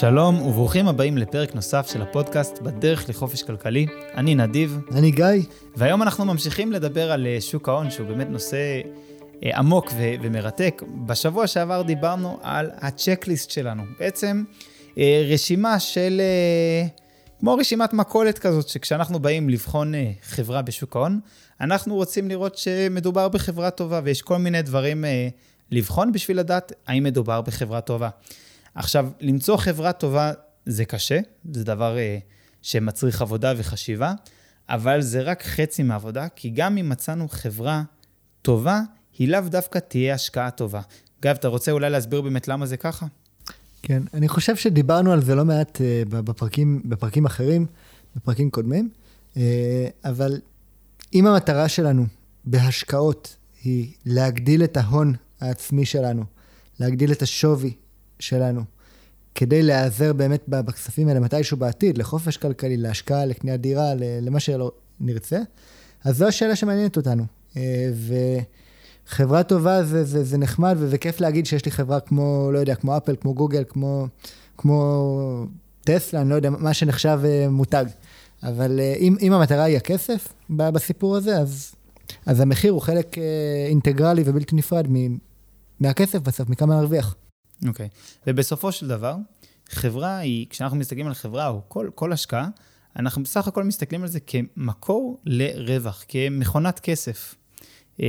שלום וברוכים הבאים לפרק נוסף של הפודקאסט בדרך לחופש כלכלי. אני נדיב. אני גיא. והיום אנחנו ממשיכים לדבר על אה, שוק ההון, שהוא באמת נושא אה, עמוק ו- ומרתק. בשבוע שעבר דיברנו על הצ'קליסט שלנו. בעצם אה, רשימה של, כמו רשימת מכולת כזאת, שכשאנחנו באים לבחון חברה בשוק ההון, אנחנו רוצים לראות שמדובר בחברה טובה, ויש כל מיני דברים לבחון בשביל לדעת האם מדובר בחברה טובה. עכשיו, למצוא חברה טובה זה קשה, זה דבר uh, שמצריך עבודה וחשיבה, אבל זה רק חצי מהעבודה, כי גם אם מצאנו חברה טובה, היא לאו דווקא תהיה השקעה טובה. גב, אתה רוצה אולי להסביר באמת למה זה ככה? כן, אני חושב שדיברנו על זה לא מעט uh, בפרקים, בפרקים אחרים, בפרקים קודמים, uh, אבל אם המטרה שלנו בהשקעות היא להגדיל את ההון העצמי שלנו, להגדיל את השווי שלנו, כדי להיעזר באמת בכספים האלה מתישהו בעתיד, לחופש כלכלי, להשקעה, לקניית דירה, למה שלא נרצה, אז זו השאלה שמעניינת אותנו. אה, וחברה טובה זה, זה, זה נחמד וכיף להגיד שיש לי חברה כמו, לא יודע, כמו אפל, כמו גוגל, כמו, כמו טסלה, אני לא יודע, מה שנחשב אה, מותג. אבל אה, אם, אם המטרה היא הכסף בסיפור הזה, אז, אז המחיר הוא חלק אינטגרלי ובלתי נפרד מהכסף בסוף, מכמה נרוויח. אוקיי. Okay. ובסופו של דבר, חברה היא, כשאנחנו מסתכלים על חברה או כל, כל השקעה, אנחנו בסך הכל מסתכלים על זה כמקור לרווח, כמכונת כסף. אמ,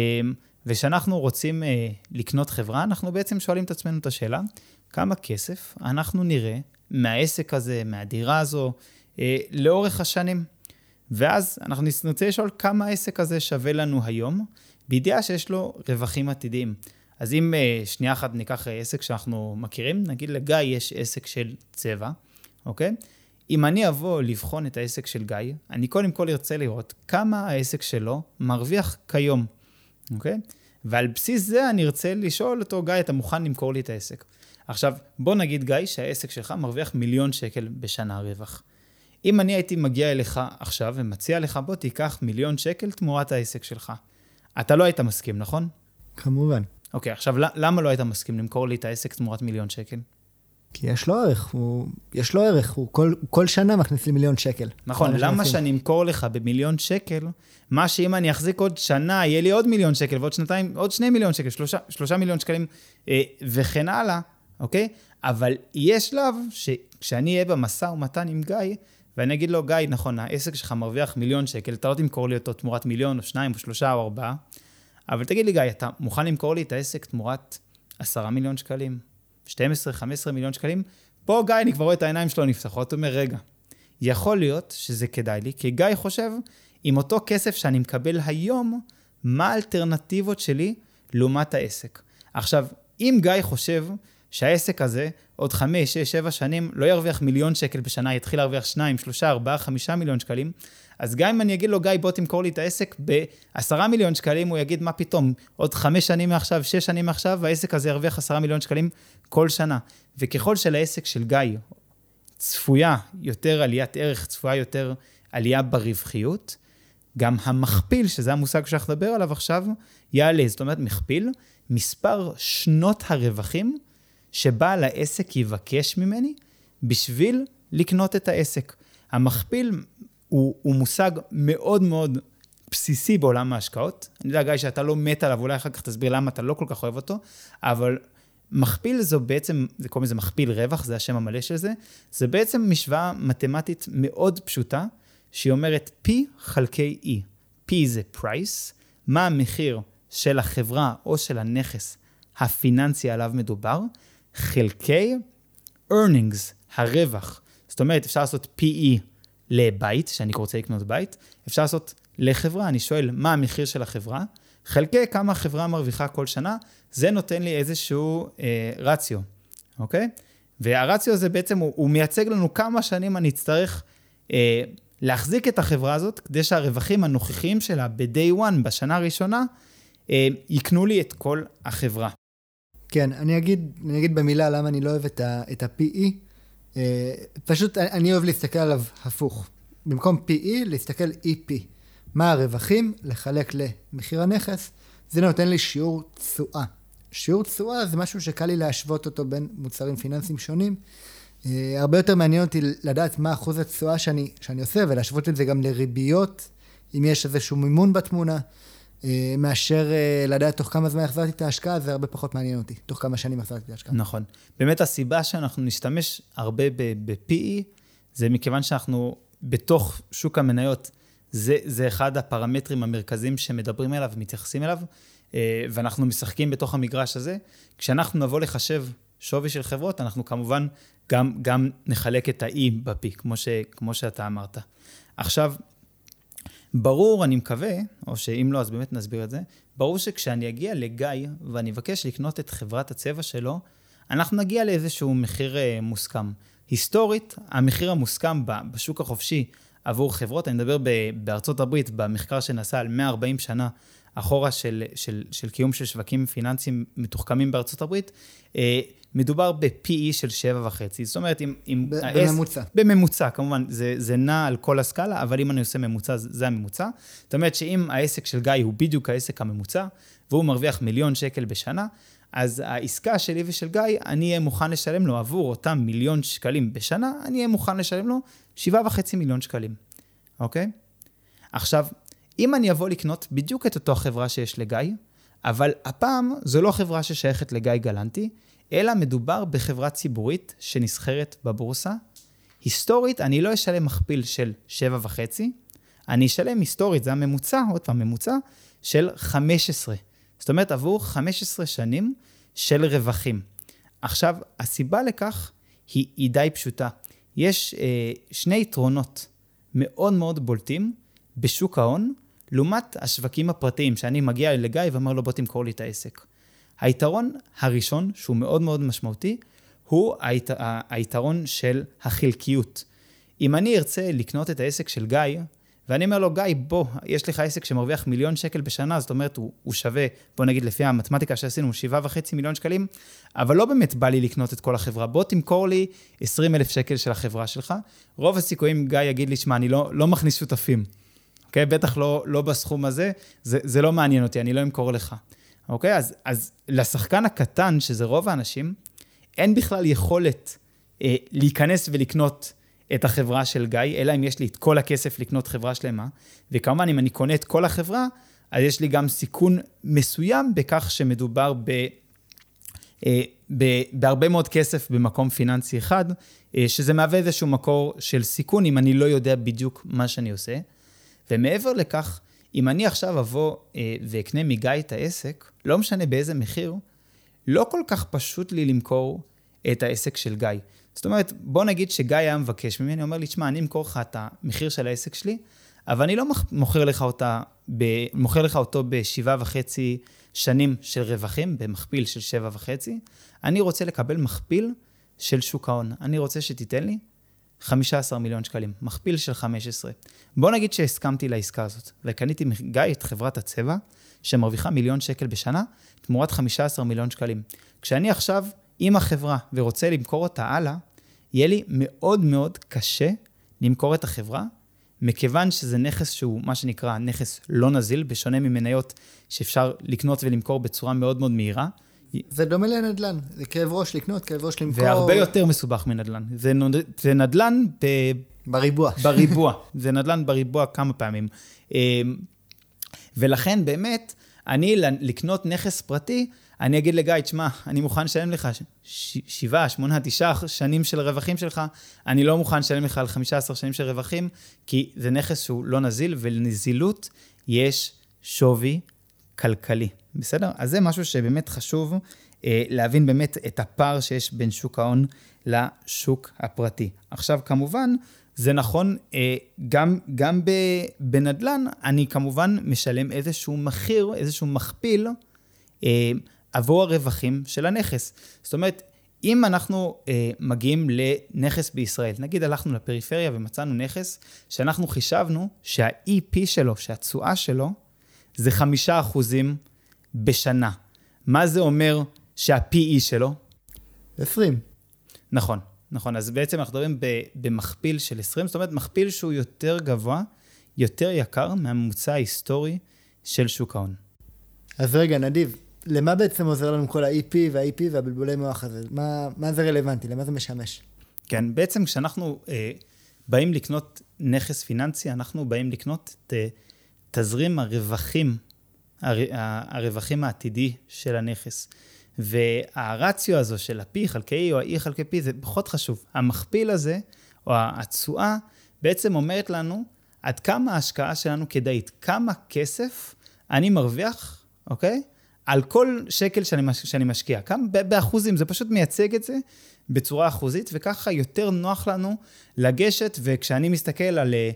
וכשאנחנו רוצים אה, לקנות חברה, אנחנו בעצם שואלים את עצמנו את השאלה, כמה כסף אנחנו נראה מהעסק הזה, מהדירה הזו, אה, לאורך השנים. ואז אנחנו נרצה לשאול כמה העסק הזה שווה לנו היום, בידיעה שיש לו רווחים עתידיים. אז אם uh, שנייה אחת ניקח uh, עסק שאנחנו מכירים, נגיד לגיא יש עסק של צבע, אוקיי? אם אני אבוא לבחון את העסק של גיא, אני קודם כל ארצה לראות כמה העסק שלו מרוויח כיום, אוקיי? ועל בסיס זה אני ארצה לשאול אותו, גיא, אתה מוכן למכור לי את העסק? עכשיו, בוא נגיד, גיא, שהעסק שלך מרוויח מיליון שקל בשנה רווח. אם אני הייתי מגיע אליך עכשיו ומציע לך, בוא תיקח מיליון שקל תמורת העסק שלך. אתה לא היית מסכים, נכון? כמובן. אוקיי, עכשיו, למה לא היית מסכים למכור לי את העסק תמורת מיליון שקל? כי יש לו ערך, הוא, יש לו ערך, הוא כל, כל שנה מכניס לי מיליון שקל. נכון, למה שאני אמכור לך במיליון שקל, מה שאם אני אחזיק עוד שנה, יהיה לי עוד מיליון שקל, ועוד שנתיים, עוד שני מיליון שקל, שלושה, שלושה מיליון שקלים, אה, וכן הלאה, אוקיי? אבל יש שלב שכשאני אהיה במשא ומתן עם גיא, ואני אגיד לו, גיא, נכון, העסק שלך מרוויח מיליון שקל, אתה לא תמכור לי אותו תמורת מיליון, או שניים, או שלושה, או ארבעה, אבל תגיד לי, גיא, אתה מוכן למכור לי את העסק תמורת 10 מיליון שקלים? 12, 15 מיליון שקלים? פה גיא, אני כבר רואה את העיניים שלו נפתחות, אומר, רגע, יכול להיות שזה כדאי לי, כי גיא חושב, עם אותו כסף שאני מקבל היום, מה האלטרנטיבות שלי לעומת העסק? עכשיו, אם גיא חושב שהעסק הזה, עוד חמש, שש, שבע שנים, לא ירוויח מיליון שקל בשנה, יתחיל להרוויח שניים, שלושה, ארבעה, חמישה מיליון שקלים, אז גם אם אני אגיד לו, גיא, בוא תמכור לי את העסק בעשרה מיליון שקלים, הוא יגיד, מה פתאום, עוד חמש שנים מעכשיו, שש שנים מעכשיו, העסק הזה ירוויח עשרה מיליון שקלים כל שנה. וככל שלעסק של גיא צפויה יותר עליית ערך, צפויה יותר עלייה ברווחיות, גם המכפיל, שזה המושג שאנחנו נדבר עליו עכשיו, יעלה. זאת אומרת, מכפיל, מספר שנות הרווחים שבעל העסק יבקש ממני בשביל לקנות את העסק. המכפיל הוא, הוא מושג מאוד מאוד בסיסי בעולם ההשקעות. אני יודע, גיא, שאתה לא מת עליו, אולי אחר כך תסביר למה אתה לא כל כך אוהב אותו, אבל מכפיל זו בעצם, זה קוראים לזה מכפיל רווח, זה השם המלא של זה, זה בעצם משוואה מתמטית מאוד פשוטה, שהיא אומרת P חלקי E. P זה price, מה המחיר של החברה או של הנכס הפיננסי עליו מדובר, חלקי earnings, הרווח. זאת אומרת, אפשר לעשות PE לבית, שאני רוצה לקנות בית, אפשר לעשות לחברה, אני שואל מה המחיר של החברה, חלקי כמה החברה מרוויחה כל שנה, זה נותן לי איזשהו אה, רציו, אוקיי? והרציו הזה בעצם, הוא, הוא מייצג לנו כמה שנים אני אצטרך אה, להחזיק את החברה הזאת, כדי שהרווחים הנוכחיים שלה ב-day one, בשנה הראשונה, אה, יקנו לי את כל החברה. כן, אני אגיד, אני אגיד במילה למה אני לא אוהב את ה-PE. אה, פשוט אני אוהב להסתכל עליו הפוך. במקום PE, להסתכל EP. מה הרווחים? לחלק למחיר הנכס. זה נותן לי שיעור תשואה. שיעור תשואה זה משהו שקל לי להשוות אותו בין מוצרים פיננסיים שונים, אה, הרבה יותר מעניין אותי לדעת מה אחוז התשואה שאני, שאני עושה, ולהשוות את זה גם לריביות, אם יש איזשהו מימון בתמונה, מאשר אה, לדעת תוך כמה זמן החזרתי את ההשקעה, זה הרבה פחות מעניין אותי, תוך כמה שנים החזרתי את ההשקעה. נכון. באמת הסיבה שאנחנו נשתמש הרבה ב-PE, זה מכיוון שאנחנו בתוך שוק המניות, זה, זה אחד הפרמטרים המרכזיים שמדברים אליו ומתייחסים אליו, ואנחנו משחקים בתוך המגרש הזה. כשאנחנו נבוא לחשב שווי של חברות, אנחנו כמובן גם, גם נחלק את ה-E ב-P, כמו, כמו שאתה אמרת. עכשיו, ברור, אני מקווה, או שאם לא, אז באמת נסביר את זה, ברור שכשאני אגיע לגיא ואני אבקש לקנות את חברת הצבע שלו, אנחנו נגיע לאיזשהו מחיר uh, מוסכם. היסטורית, המחיר המוסכם בשוק החופשי עבור חברות, אני מדבר בארצות הברית, במחקר שנעשה על 140 שנה אחורה של, של, של קיום של שווקים פיננסיים מתוחכמים בארצות הברית, אה, מדובר ב-PE של 7.5. זאת אומרת, אם... אם בממוצע. ה- בממוצע, כמובן, זה, זה נע על כל הסקאלה, אבל אם אני עושה ממוצע, זה הממוצע. זאת אומרת שאם העסק של גיא הוא בדיוק העסק הממוצע, והוא מרוויח מיליון שקל בשנה, אז העסקה שלי ושל גיא, אני אהיה מוכן לשלם לו עבור אותם מיליון שקלים בשנה, אני אהיה מוכן לשלם לו 7.5 מיליון שקלים, אוקיי? עכשיו, אם אני אבוא לקנות בדיוק את אותו חברה שיש לגיא, אבל הפעם זו לא חברה ששייכת לגיא גלנטי, אלא מדובר בחברה ציבורית שנסחרת בבורסה. היסטורית, אני לא אשלם מכפיל של 7.5, אני אשלם היסטורית, זה הממוצע, עוד פעם, ממוצע, של 15. זאת אומרת, עבור 15 שנים של רווחים. עכשיו, הסיבה לכך היא, היא די פשוטה. יש אה, שני יתרונות מאוד מאוד בולטים בשוק ההון, לעומת השווקים הפרטיים, שאני מגיע לגיא ואומר לו, בוא תמכור לי את העסק. היתרון הראשון, שהוא מאוד מאוד משמעותי, הוא היתר, היתרון של החלקיות. אם אני ארצה לקנות את העסק של גיא, ואני אומר לו, גיא, בוא, יש לך עסק שמרוויח מיליון שקל בשנה, זאת אומרת, הוא, הוא שווה, בוא נגיד, לפי המתמטיקה שעשינו, שבעה וחצי מיליון שקלים, אבל לא באמת בא לי לקנות את כל החברה. בוא תמכור לי 20 אלף שקל של החברה שלך. רוב הסיכויים גיא יגיד לי, שמע, אני לא, לא מכניס שותפים. אוקיי? בטח לא, לא בסכום הזה, זה, זה לא מעניין אותי, אני לא אמכור לך. אוקיי? אז, אז לשחקן הקטן, שזה רוב האנשים, אין בכלל יכולת אה, להיכנס ולקנות את החברה של גיא, אלא אם יש לי את כל הכסף לקנות חברה שלמה. וכמובן, אם אני קונה את כל החברה, אז יש לי גם סיכון מסוים בכך שמדובר ב... אה, ב, בהרבה מאוד כסף במקום פיננסי אחד, אה, שזה מהווה איזשהו מקור של סיכון אם אני לא יודע בדיוק מה שאני עושה. ומעבר לכך, אם אני עכשיו אבוא אה, ואקנה מגיא את העסק, לא משנה באיזה מחיר, לא כל כך פשוט לי למכור את העסק של גיא. זאת אומרת, בוא נגיד שגיא היה מבקש ממני, אומר לי, תשמע, אני אמכור לך את המחיר של העסק שלי, אבל אני לא מוכר לך, אותה ב, מוכר לך אותו בשבעה וחצי שנים של רווחים, במכפיל של שבע וחצי. אני רוצה לקבל מכפיל של שוק ההון. אני רוצה שתיתן לי 15 מיליון שקלים, מכפיל של 15. בוא נגיד שהסכמתי לעסקה הזאת, וקניתי מגיא את חברת הצבע, שמרוויחה מיליון שקל בשנה, תמורת 15 מיליון שקלים. כשאני עכשיו עם החברה ורוצה למכור אותה הלאה, יהיה לי מאוד מאוד קשה למכור את החברה, מכיוון שזה נכס שהוא מה שנקרא נכס לא נזיל, בשונה ממניות שאפשר לקנות ולמכור בצורה מאוד מאוד מהירה. זה דומה לנדל"ן, זה כאב ראש לקנות, כאב ראש למכור. והרבה יותר מסובך מנדל"ן. זה, נוד... זה נדל"ן ב... בריבוע. בריבוע. זה נדל"ן בריבוע כמה פעמים. אמ, ולכן באמת, אני לקנות נכס פרטי, אני אגיד לגיא, תשמע, אני מוכן לשלם לך שבעה, שמונה, תשעה שנים של רווחים שלך, אני לא מוכן לשלם לך על 15 שנים של רווחים, כי זה נכס שהוא לא נזיל, ולנזילות יש שווי כלכלי. בסדר? אז זה משהו שבאמת חשוב אה, להבין באמת את הפער שיש בין שוק ההון לשוק הפרטי. עכשיו, כמובן, זה נכון, אה, גם, גם בנדל"ן, אני כמובן משלם איזשהו מחיר, איזשהו מכפיל אה, עבור הרווחים של הנכס. זאת אומרת, אם אנחנו אה, מגיעים לנכס בישראל, נגיד הלכנו לפריפריה ומצאנו נכס שאנחנו חישבנו שה-EP שלו, שהתשואה שלו, זה חמישה אחוזים בשנה. מה זה אומר שה-PE שלו? 20. נכון, נכון. אז בעצם אנחנו מדברים במכפיל של 20, זאת אומרת, מכפיל שהוא יותר גבוה, יותר יקר מהממוצע ההיסטורי של שוק ההון. אז רגע, נדיב, למה בעצם עוזר לנו כל ה-EP וה-EP והבלבולי מוח הזה? מה, מה זה רלוונטי? למה זה משמש? כן, בעצם כשאנחנו אה, באים לקנות נכס פיננסי, אנחנו באים לקנות את אה, תזרים הרווחים, הר, הרווחים העתידי של הנכס. והרציו הזו של ה-P חלקי או ה-E חלקי P זה פחות חשוב. המכפיל הזה, או התשואה, בעצם אומרת לנו עד כמה ההשקעה שלנו כדאית, כמה כסף אני מרוויח, אוקיי? על כל שקל שאני, מש, שאני משקיע. כמה באחוזים, זה פשוט מייצג את זה בצורה אחוזית, וככה יותר נוח לנו לגשת, וכשאני מסתכל על אה,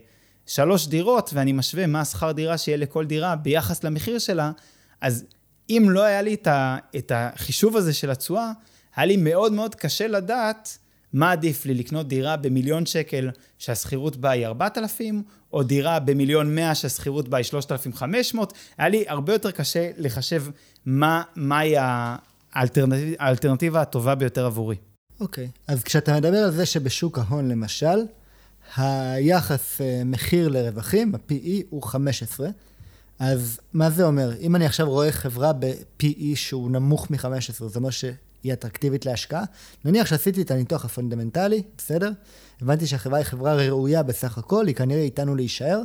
שלוש דירות, ואני משווה מה השכר דירה שיהיה לכל דירה ביחס למחיר שלה, אז אם לא היה לי את החישוב הזה של התשואה, היה לי מאוד מאוד קשה לדעת מה עדיף לי, לקנות דירה במיליון שקל שהשכירות בה היא 4,000, או דירה במיליון 100 שהשכירות בה היא 3,500, היה לי הרבה יותר קשה לחשב מה, מהי האלטרנטיב, האלטרנטיבה הטובה ביותר עבורי. אוקיי, okay. אז כשאתה מדבר על זה שבשוק ההון למשל, היחס אה, מחיר לרווחים, ה-PE הוא 15, אז מה זה אומר? אם אני עכשיו רואה חברה ב-PE שהוא נמוך מ-15, זה אומר שהיא אטרקטיבית להשקעה. נניח שעשיתי את הניתוח הפונדמנטלי, בסדר? הבנתי שהחברה היא חברה ראויה בסך הכל, היא כנראה איתנו להישאר.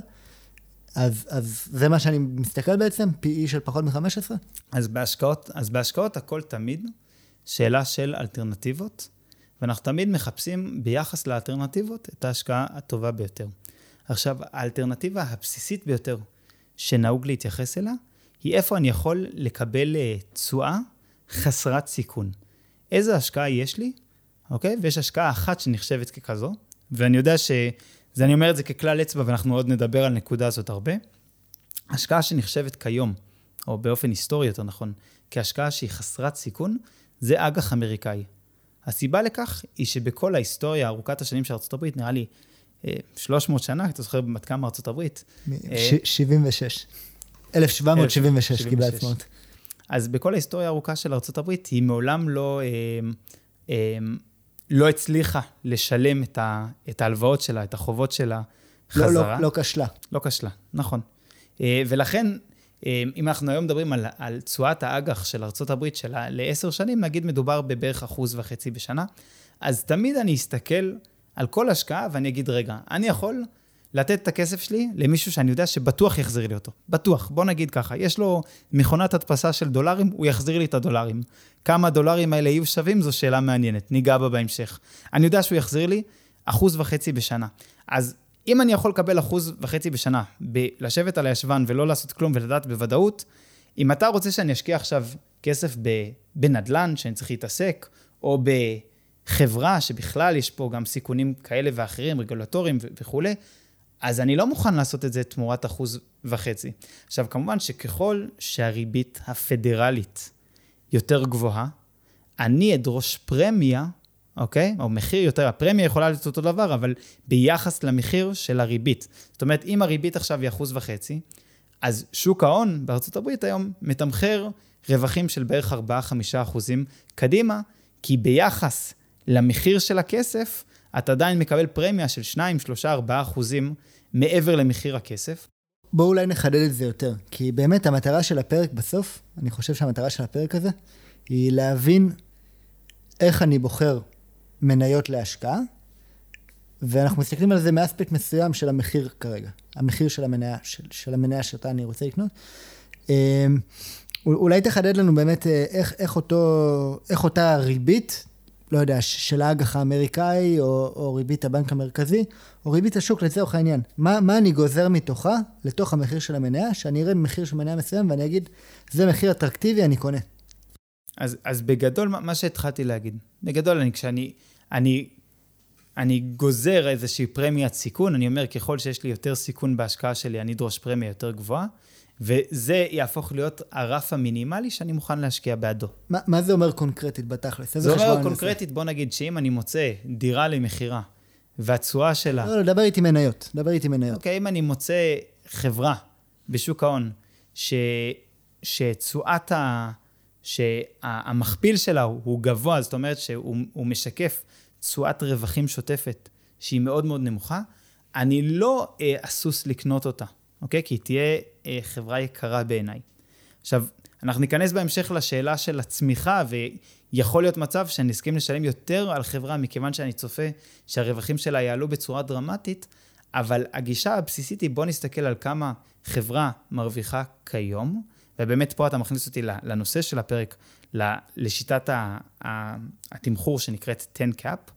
אז, אז זה מה שאני מסתכל בעצם, PE של פחות מ-15? אז בהשקעות, אז בהשקעות הכל תמיד שאלה של אלטרנטיבות, ואנחנו תמיד מחפשים ביחס לאלטרנטיבות את ההשקעה הטובה ביותר. עכשיו, האלטרנטיבה הבסיסית ביותר שנהוג להתייחס אליה, היא איפה אני יכול לקבל אה, תשואה חסרת סיכון. איזה השקעה יש לי, אוקיי? ויש השקעה אחת שנחשבת ככזו, ואני יודע ש... זה אני אומר את זה ככלל אצבע, ואנחנו עוד נדבר על נקודה הזאת הרבה. השקעה שנחשבת כיום, או באופן היסטורי יותר נכון, כהשקעה שהיא חסרת סיכון, זה אג"ח אמריקאי. הסיבה לכך היא שבכל ההיסטוריה ארוכת השנים של ארה"ב, נראה לי 300 אה, שנה, אתה זוכר בת כמה הברית? 76. 1776 קיבלה עצמאות. אז בכל ההיסטוריה הארוכה של הברית, היא מעולם לא, אה, אה, לא הצליחה לשלם את, ה, את ההלוואות שלה, את החובות שלה חזרה. לא, לא, לא כשלה. לא כשלה, נכון. אה, ולכן, אם אנחנו היום מדברים על, על תשואת האג"ח של הברית שלה לעשר שנים, נגיד מדובר בבערך אחוז וחצי בשנה, אז תמיד אני אסתכל על כל השקעה ואני אגיד, רגע, אני יכול לתת את הכסף שלי למישהו שאני יודע שבטוח יחזיר לי אותו. בטוח. בוא נגיד ככה, יש לו מכונת הדפסה של דולרים, הוא יחזיר לי את הדולרים. כמה הדולרים האלה יהיו שווים, זו שאלה מעניינת, ניגע בה בהמשך. אני יודע שהוא יחזיר לי אחוז וחצי בשנה. אז אם אני יכול לקבל אחוז וחצי בשנה, לשבת על הישבן ולא לעשות כלום ולדעת בוודאות, אם אתה רוצה שאני אשקיע עכשיו כסף בנדל"ן, שאני צריך להתעסק, או בחברה שבכלל יש פה גם סיכונים כאלה ואחרים, רגולטוריים וכולי, אז אני לא מוכן לעשות את זה תמורת אחוז וחצי. עכשיו, כמובן שככל שהריבית הפדרלית יותר גבוהה, אני אדרוש פרמיה, אוקיי? או מחיר יותר, הפרמיה יכולה להיות אותו דבר, אבל ביחס למחיר של הריבית. זאת אומרת, אם הריבית עכשיו היא אחוז וחצי, אז שוק ההון בארצות הברית היום מתמחר רווחים של בערך 4-5 אחוזים קדימה, כי ביחס למחיר של הכסף, אתה עדיין מקבל פרמיה של 2, 3, 4 אחוזים מעבר למחיר הכסף. בואו אולי נחדד את זה יותר, כי באמת המטרה של הפרק בסוף, אני חושב שהמטרה של הפרק הזה, היא להבין איך אני בוחר מניות להשקעה, ואנחנו מסתכלים על זה מאספקט מסוים של המחיר כרגע, המחיר של המניה, של, של המניה שאותה אני רוצה לקנות. אמ, אולי תחדד לנו באמת אה, איך, איך, אותו, איך אותה ריבית לא יודע, של האג"ח האמריקאי, או, או ריבית הבנק המרכזי, או ריבית השוק לצורך העניין. מה, מה אני גוזר מתוכה לתוך המחיר של המניה, שאני אראה מחיר של מניה מסוים ואני אגיד, זה מחיר אטרקטיבי, אני קונה. אז, אז בגדול, מה שהתחלתי להגיד, בגדול, אני, כשאני אני, אני גוזר איזושהי פרמיית סיכון, אני אומר, ככל שיש לי יותר סיכון בהשקעה שלי, אני אדרוש פרמיה יותר גבוהה. וזה יהפוך להיות הרף המינימלי שאני מוכן להשקיע בעדו. ما, מה זה אומר קונקרטית בתכלס? זה אומר קונקרטית, בוא נגיד שאם אני מוצא דירה למכירה, והתשואה שלה... לא, לא, דבר איתי מניות, דבר איתי מניות. אוקיי, אם אני מוצא חברה בשוק ההון, ש... שתשואת ה... שהמכפיל שלה הוא גבוה, זאת אומרת שהוא משקף תשואת רווחים שוטפת שהיא מאוד מאוד נמוכה, אני לא אה, אסוס לקנות אותה. אוקיי? כי היא תהיה אה, חברה יקרה בעיניי. עכשיו, אנחנו ניכנס בהמשך לשאלה של הצמיחה, ויכול להיות מצב שאני אסכים לשלם יותר על חברה, מכיוון שאני צופה שהרווחים שלה יעלו בצורה דרמטית, אבל הגישה הבסיסית היא בוא נסתכל על כמה חברה מרוויחה כיום, ובאמת פה אתה מכניס אותי לנושא של הפרק, לשיטת התמחור שנקראת 10 cap,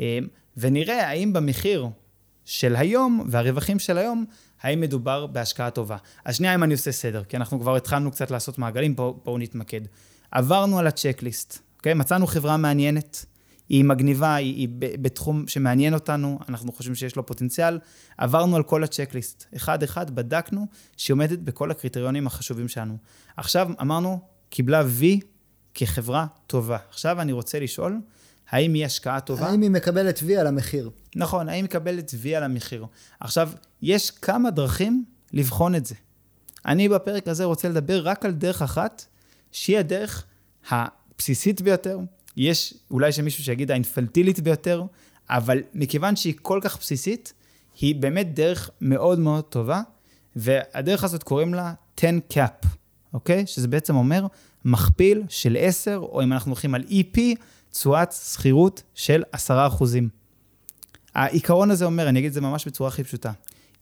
אה, ונראה האם במחיר של היום והרווחים של היום, האם מדובר בהשקעה טובה. אז שנייה אם אני עושה סדר, כי אנחנו כבר התחלנו קצת לעשות מעגלים, בואו בוא נתמקד. עברנו על הצ'קליסט, אוקיי? מצאנו חברה מעניינת, היא מגניבה, היא, היא בתחום שמעניין אותנו, אנחנו חושבים שיש לו פוטנציאל. עברנו על כל הצ'קליסט, אחד-אחד, בדקנו שהיא עומדת בכל הקריטריונים החשובים שלנו. עכשיו אמרנו, קיבלה V כחברה טובה. עכשיו אני רוצה לשאול, האם היא השקעה טובה? האם היא מקבלת V על המחיר? נכון, האם היא מקבלת V על המחיר. עכשיו, יש כמה דרכים לבחון את זה. אני בפרק הזה רוצה לדבר רק על דרך אחת, שהיא הדרך הבסיסית ביותר. יש אולי שמישהו שיגיד האינפלטילית ביותר, אבל מכיוון שהיא כל כך בסיסית, היא באמת דרך מאוד מאוד טובה, והדרך הזאת קוראים לה 10 cap, אוקיי? שזה בעצם אומר מכפיל של 10, או אם אנחנו הולכים על EP, תשואת שכירות של 10%. העיקרון הזה אומר, אני אגיד את זה ממש בצורה הכי פשוטה,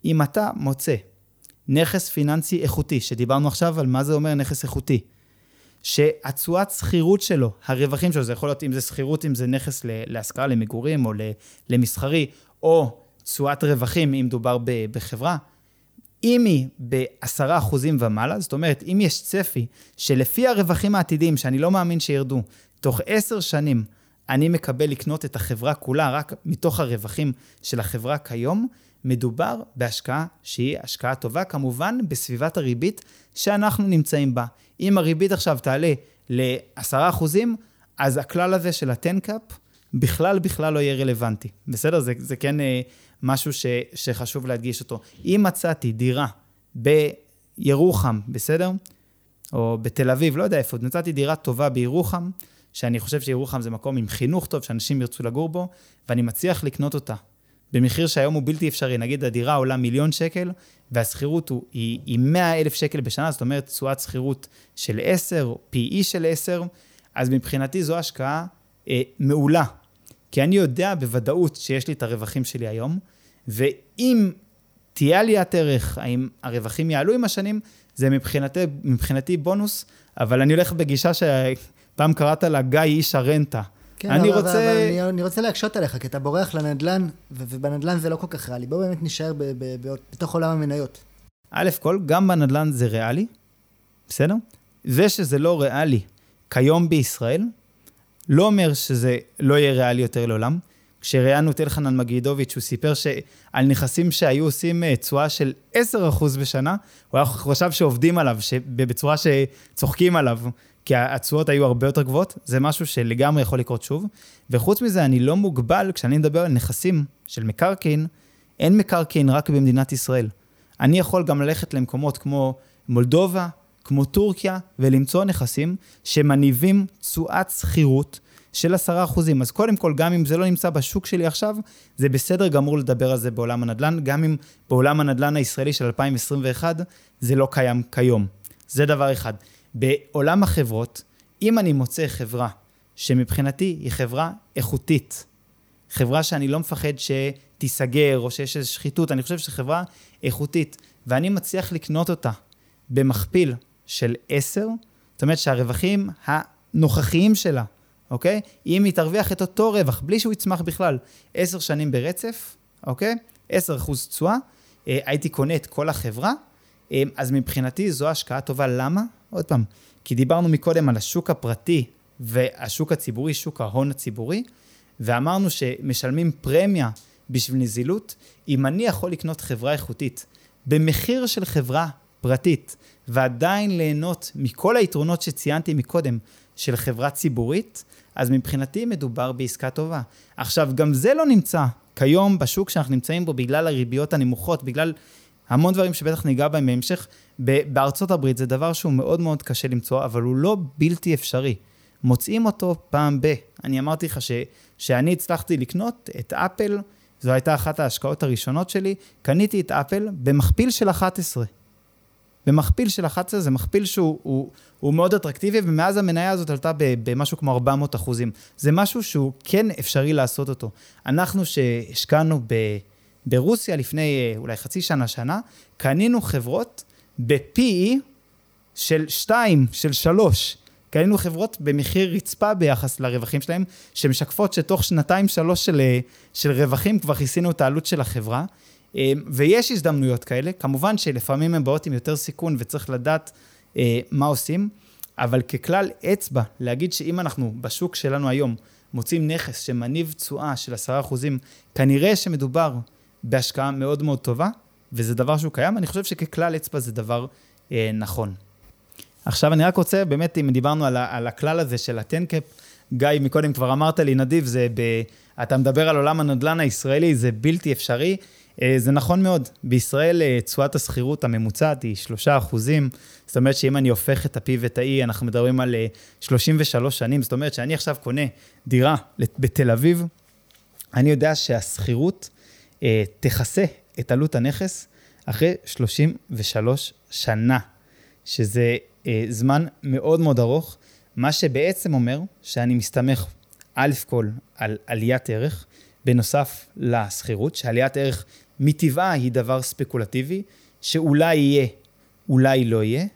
אם אתה מוצא נכס פיננסי איכותי, שדיברנו עכשיו על מה זה אומר נכס איכותי, שהתשואת שכירות שלו, הרווחים שלו, זה יכול להיות אם זה שכירות, אם זה נכס להשכרה למגורים או למסחרי, או תשואת רווחים, אם מדובר בחברה, אם היא ב-10% ומעלה, זאת אומרת, אם יש צפי שלפי הרווחים העתידיים, שאני לא מאמין שירדו, תוך 10 שנים אני מקבל לקנות את החברה כולה רק מתוך הרווחים של החברה כיום, מדובר בהשקעה שהיא השקעה טובה, כמובן בסביבת הריבית שאנחנו נמצאים בה. אם הריבית עכשיו תעלה ל-10%, אז הכלל הזה של ה-10-קאפ בכלל בכלל לא יהיה רלוונטי. בסדר? זה, זה כן אה, משהו ש, שחשוב להדגיש אותו. אם מצאתי דירה בירוחם, בסדר? או בתל אביב, לא יודע איפה, מצאתי דירה טובה בירוחם, שאני חושב שירוחם זה מקום עם חינוך טוב, שאנשים ירצו לגור בו, ואני מצליח לקנות אותה במחיר שהיום הוא בלתי אפשרי. נגיד הדירה עולה מיליון שקל, והשכירות היא, היא 100 אלף שקל בשנה, זאת אומרת תשואת שכירות של 10, PE של 10, אז מבחינתי זו השקעה אה, מעולה. כי אני יודע בוודאות שיש לי את הרווחים שלי היום, ואם תהיה עליית ערך, האם הרווחים יעלו עם השנים, זה מבחינתי, מבחינתי בונוס, אבל אני הולך בגישה שפעם קראת לה גיא איש הרנטה. כן, אני אבל, רוצה... אבל אני, אני רוצה להקשות עליך, כי אתה בורח לנדל"ן, ובנדל"ן זה לא כל כך ריאלי. בואו באמת נשאר ב, ב, ב, בתוך עולם המניות. א' כל, גם בנדל"ן זה ריאלי, בסדר? זה שזה לא ריאלי כיום בישראל, לא אומר שזה לא יהיה ריאלי יותר לעולם. כשראיינו את אלחנן מגידוביץ', הוא סיפר שעל נכסים שהיו עושים אה, תשואה של 10% בשנה, הוא היה חושב שעובדים עליו, בצורה שצוחקים עליו, כי התשואות היו הרבה יותר גבוהות, זה משהו שלגמרי יכול לקרות שוב. וחוץ מזה, אני לא מוגבל, כשאני מדבר על נכסים של מקרקעין, אין מקרקעין רק במדינת ישראל. אני יכול גם ללכת למקומות כמו מולדובה, כמו טורקיה, ולמצוא נכסים שמניבים תשואת שכירות של 10%. אז קודם כל, גם אם זה לא נמצא בשוק שלי עכשיו, זה בסדר גמור לדבר על זה בעולם הנדל"ן, גם אם בעולם הנדל"ן הישראלי של 2021 זה לא קיים כיום. זה דבר אחד. בעולם החברות, אם אני מוצא חברה שמבחינתי היא חברה איכותית, חברה שאני לא מפחד שתיסגר או שיש איזו שחיתות, אני חושב שזו חברה איכותית, ואני מצליח לקנות אותה במכפיל של 10, זאת אומרת שהרווחים הנוכחיים שלה, אוקיי? אם היא תרוויח את אותו רווח, בלי שהוא יצמח בכלל, 10 שנים ברצף, אוקיי? 10 אחוז תשואה, אה, הייתי קונה את כל החברה, אה, אז מבחינתי זו השקעה טובה. למה? עוד פעם, כי דיברנו מקודם על השוק הפרטי והשוק הציבורי, שוק ההון הציבורי, ואמרנו שמשלמים פרמיה בשביל נזילות, אם אני יכול לקנות חברה איכותית במחיר של חברה פרטית, ועדיין ליהנות מכל היתרונות שציינתי מקודם של חברה ציבורית, אז מבחינתי מדובר בעסקה טובה. עכשיו, גם זה לא נמצא כיום בשוק שאנחנו נמצאים בו בגלל הריביות הנמוכות, בגלל המון דברים שבטח ניגע בהם בהמשך. בארצות הברית זה דבר שהוא מאוד מאוד קשה למצוא, אבל הוא לא בלתי אפשרי. מוצאים אותו פעם ב. אני אמרתי לך ש, שאני הצלחתי לקנות את אפל, זו הייתה אחת ההשקעות הראשונות שלי, קניתי את אפל במכפיל של 11. במכפיל של 11 זה מכפיל שהוא הוא, הוא מאוד אטרקטיבי, ומאז המניה הזאת עלתה במשהו כמו 400 אחוזים. זה משהו שהוא כן אפשרי לעשות אותו. אנחנו שהשקענו ב, ברוסיה לפני אה, אולי חצי שנה, שנה, קנינו חברות ב-PE של 2, של 3. קנינו חברות במחיר רצפה ביחס לרווחים שלהם, שמשקפות שתוך שנתיים, שלוש של, אה, של רווחים כבר כיסינו את העלות של החברה. אה, ויש הזדמנויות כאלה, כמובן שלפעמים הן באות עם יותר סיכון וצריך לדעת מה עושים, אבל ככלל אצבע, להגיד שאם אנחנו בשוק שלנו היום מוצאים נכס שמניב תשואה של עשרה אחוזים, כנראה שמדובר בהשקעה מאוד מאוד טובה, וזה דבר שהוא קיים, אני חושב שככלל אצבע זה דבר אה, נכון. עכשיו אני רק רוצה, באמת, אם דיברנו על, על הכלל הזה של הטנקאפ, גיא, מקודם כבר אמרת לי, נדיב, זה ב... אתה מדבר על עולם הנדל"ן הישראלי, זה בלתי אפשרי. אה, זה נכון מאוד. בישראל אה, תשואת השכירות הממוצעת היא 3 אחוזים. זאת אומרת שאם אני הופך את ה-P ואת ה-E, אנחנו מדברים על 33 אה, שנים. זאת אומרת שאני עכשיו קונה דירה בתל אביב, אני יודע שהשכירות תכסה את עלות הנכס אחרי 33 שנה, שזה זמן מאוד מאוד ארוך, מה שבעצם אומר שאני מסתמך, א' כל, על עליית ערך, בנוסף לשכירות, שעליית ערך מטבעה היא דבר ספקולטיבי, שאולי יהיה, אולי לא יהיה.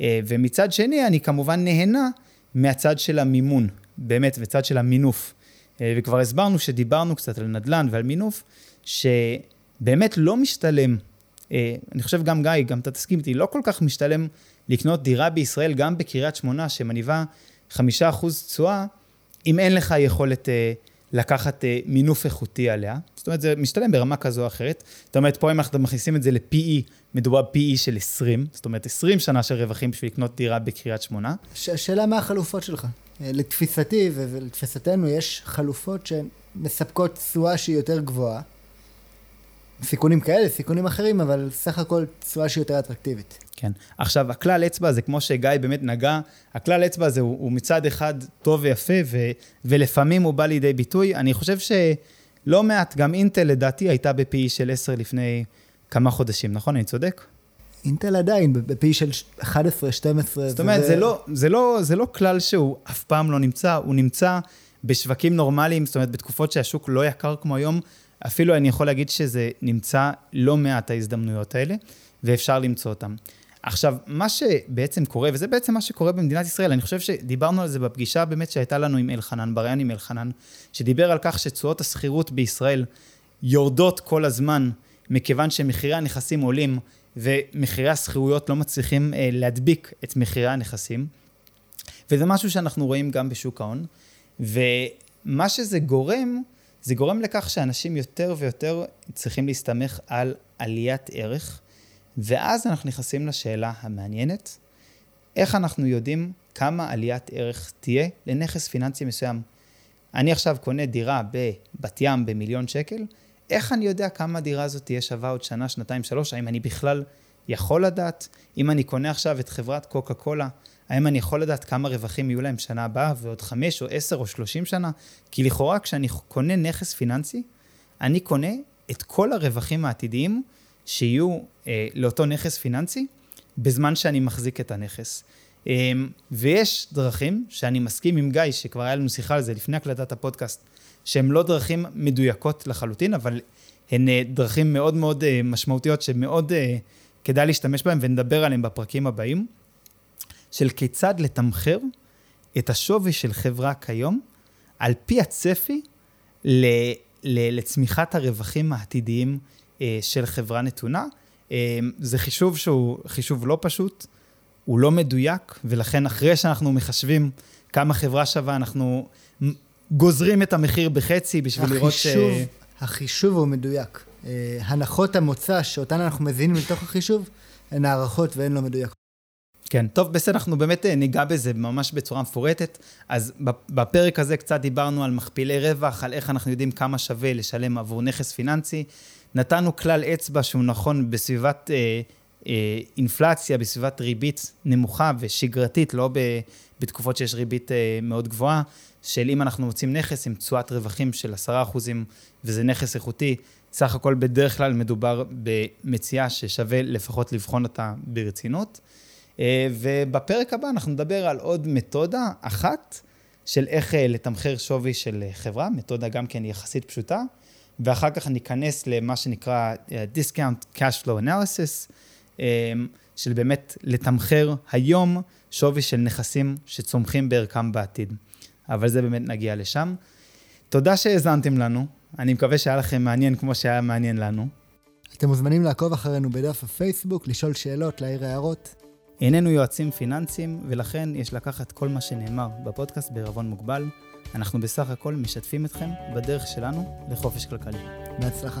אה, ומצד שני, אני כמובן נהנה מהצד של המימון, באמת, וצד של המינוף. אה, וכבר הסברנו שדיברנו קצת על נדל"ן ועל מינוף, שבאמת לא משתלם, אה, אני חושב גם גיא, גם אתה תסכים איתי, לא כל כך משתלם לקנות דירה בישראל, גם בקריית שמונה, שמניבה חמישה אחוז תשואה, אם אין לך יכולת לקחת אה, מינוף איכותי עליה. זאת אומרת, זה משתלם ברמה כזו או אחרת. זאת אומרת, פה אם אנחנו מכניסים את זה ל-PE, מדובר ב-PE של 20, זאת אומרת, 20 שנה של רווחים בשביל לקנות דירה בקריית שמונה. השאלה מה החלופות שלך. אה, לתפיסתי ולתפיסתנו, יש חלופות שמספקות תשואה שהיא יותר גבוהה. סיכונים כאלה, סיכונים אחרים, אבל סך הכל תשואה שהיא יותר אטרקטיבית. כן. עכשיו, הכלל אצבע זה כמו שגיא באמת נגע, הכלל אצבע הזה הוא, הוא מצד אחד טוב ויפה, ו, ולפעמים הוא בא לידי ביטוי. אני חושב שלא מעט, גם אינטל לדעתי הייתה ב-PE של 10 לפני כמה חודשים, נכון? אני צודק? אינטל עדיין ב-PE של 11, 12. זאת אומרת, וזה... זה, לא, זה, לא, זה לא כלל שהוא אף פעם לא נמצא, הוא נמצא בשווקים נורמליים, זאת אומרת, בתקופות שהשוק לא יקר כמו היום, אפילו אני יכול להגיד שזה נמצא לא מעט ההזדמנויות האלה, ואפשר למצוא אותן. עכשיו, מה שבעצם קורה, וזה בעצם מה שקורה במדינת ישראל, אני חושב שדיברנו על זה בפגישה באמת שהייתה לנו עם אלחנן, בריאן עם אלחנן, שדיבר על כך שתשואות השכירות בישראל יורדות כל הזמן, מכיוון שמחירי הנכסים עולים, ומחירי השכירויות לא מצליחים אה, להדביק את מחירי הנכסים. וזה משהו שאנחנו רואים גם בשוק ההון. ומה שזה גורם, זה גורם לכך שאנשים יותר ויותר צריכים להסתמך על עליית ערך. ואז אנחנו נכנסים לשאלה המעניינת, איך אנחנו יודעים כמה עליית ערך תהיה לנכס פיננסי מסוים. אני עכשיו קונה דירה בבת ים במיליון שקל, איך אני יודע כמה הדירה הזאת תהיה שווה עוד שנה, שנתיים, שלוש? האם אני בכלל יכול לדעת? אם אני קונה עכשיו את חברת קוקה קולה, האם אני יכול לדעת כמה רווחים יהיו להם שנה הבאה ועוד חמש או עשר או שלושים שנה? כי לכאורה כשאני קונה נכס פיננסי, אני קונה את כל הרווחים העתידיים שיהיו אה, לאותו נכס פיננסי בזמן שאני מחזיק את הנכס. אה, ויש דרכים שאני מסכים עם גיא, שכבר היה לנו שיחה על זה לפני הקלטת הפודקאסט, שהן לא דרכים מדויקות לחלוטין, אבל הן אה, דרכים מאוד מאוד אה, משמעותיות שמאוד אה, כדאי להשתמש בהן ונדבר עליהן בפרקים הבאים, של כיצד לתמחר את השווי של חברה כיום על פי הצפי ל, ל, לצמיחת הרווחים העתידיים אה, של חברה נתונה. אה, זה חישוב שהוא חישוב לא פשוט, הוא לא מדויק, ולכן אחרי שאנחנו מחשבים כמה חברה שווה, אנחנו גוזרים את המחיר בחצי בשביל החישוב, לראות ש... החישוב הוא מדויק. אה, הנחות המוצא שאותן אנחנו מבינים לתוך החישוב, הן הערכות והן לא מדויקות. כן, טוב, בסדר, אנחנו באמת ניגע בזה ממש בצורה מפורטת. אז בפרק הזה קצת דיברנו על מכפילי רווח, על איך אנחנו יודעים כמה שווה לשלם עבור נכס פיננסי. נתנו כלל אצבע שהוא נכון בסביבת אה, אינפלציה בסביבת ריבית נמוכה ושגרתית, לא בתקופות שיש ריבית מאוד גבוהה, של אם אנחנו מוצאים נכס עם תשואת רווחים של 10% וזה נכס איכותי, סך הכל בדרך כלל מדובר במציאה ששווה לפחות לבחון אותה ברצינות. ובפרק הבא אנחנו נדבר על עוד מתודה אחת של איך לתמחר שווי של חברה, מתודה גם כן יחסית פשוטה. ואחר כך ניכנס למה שנקרא Discount Cash Flow Analysis, של באמת לתמחר היום שווי של נכסים שצומחים בערכם בעתיד. אבל זה באמת נגיע לשם. תודה שהאזנתם לנו, אני מקווה שהיה לכם מעניין כמו שהיה מעניין לנו. אתם מוזמנים לעקוב אחרינו בדף הפייסבוק, לשאול שאלות, להעיר הערות. איננו יועצים פיננסיים, ולכן יש לקחת כל מה שנאמר בפודקאסט בערבון מוגבל. אנחנו בסך הכל משתפים אתכם בדרך שלנו לחופש כלכלי. בהצלחה.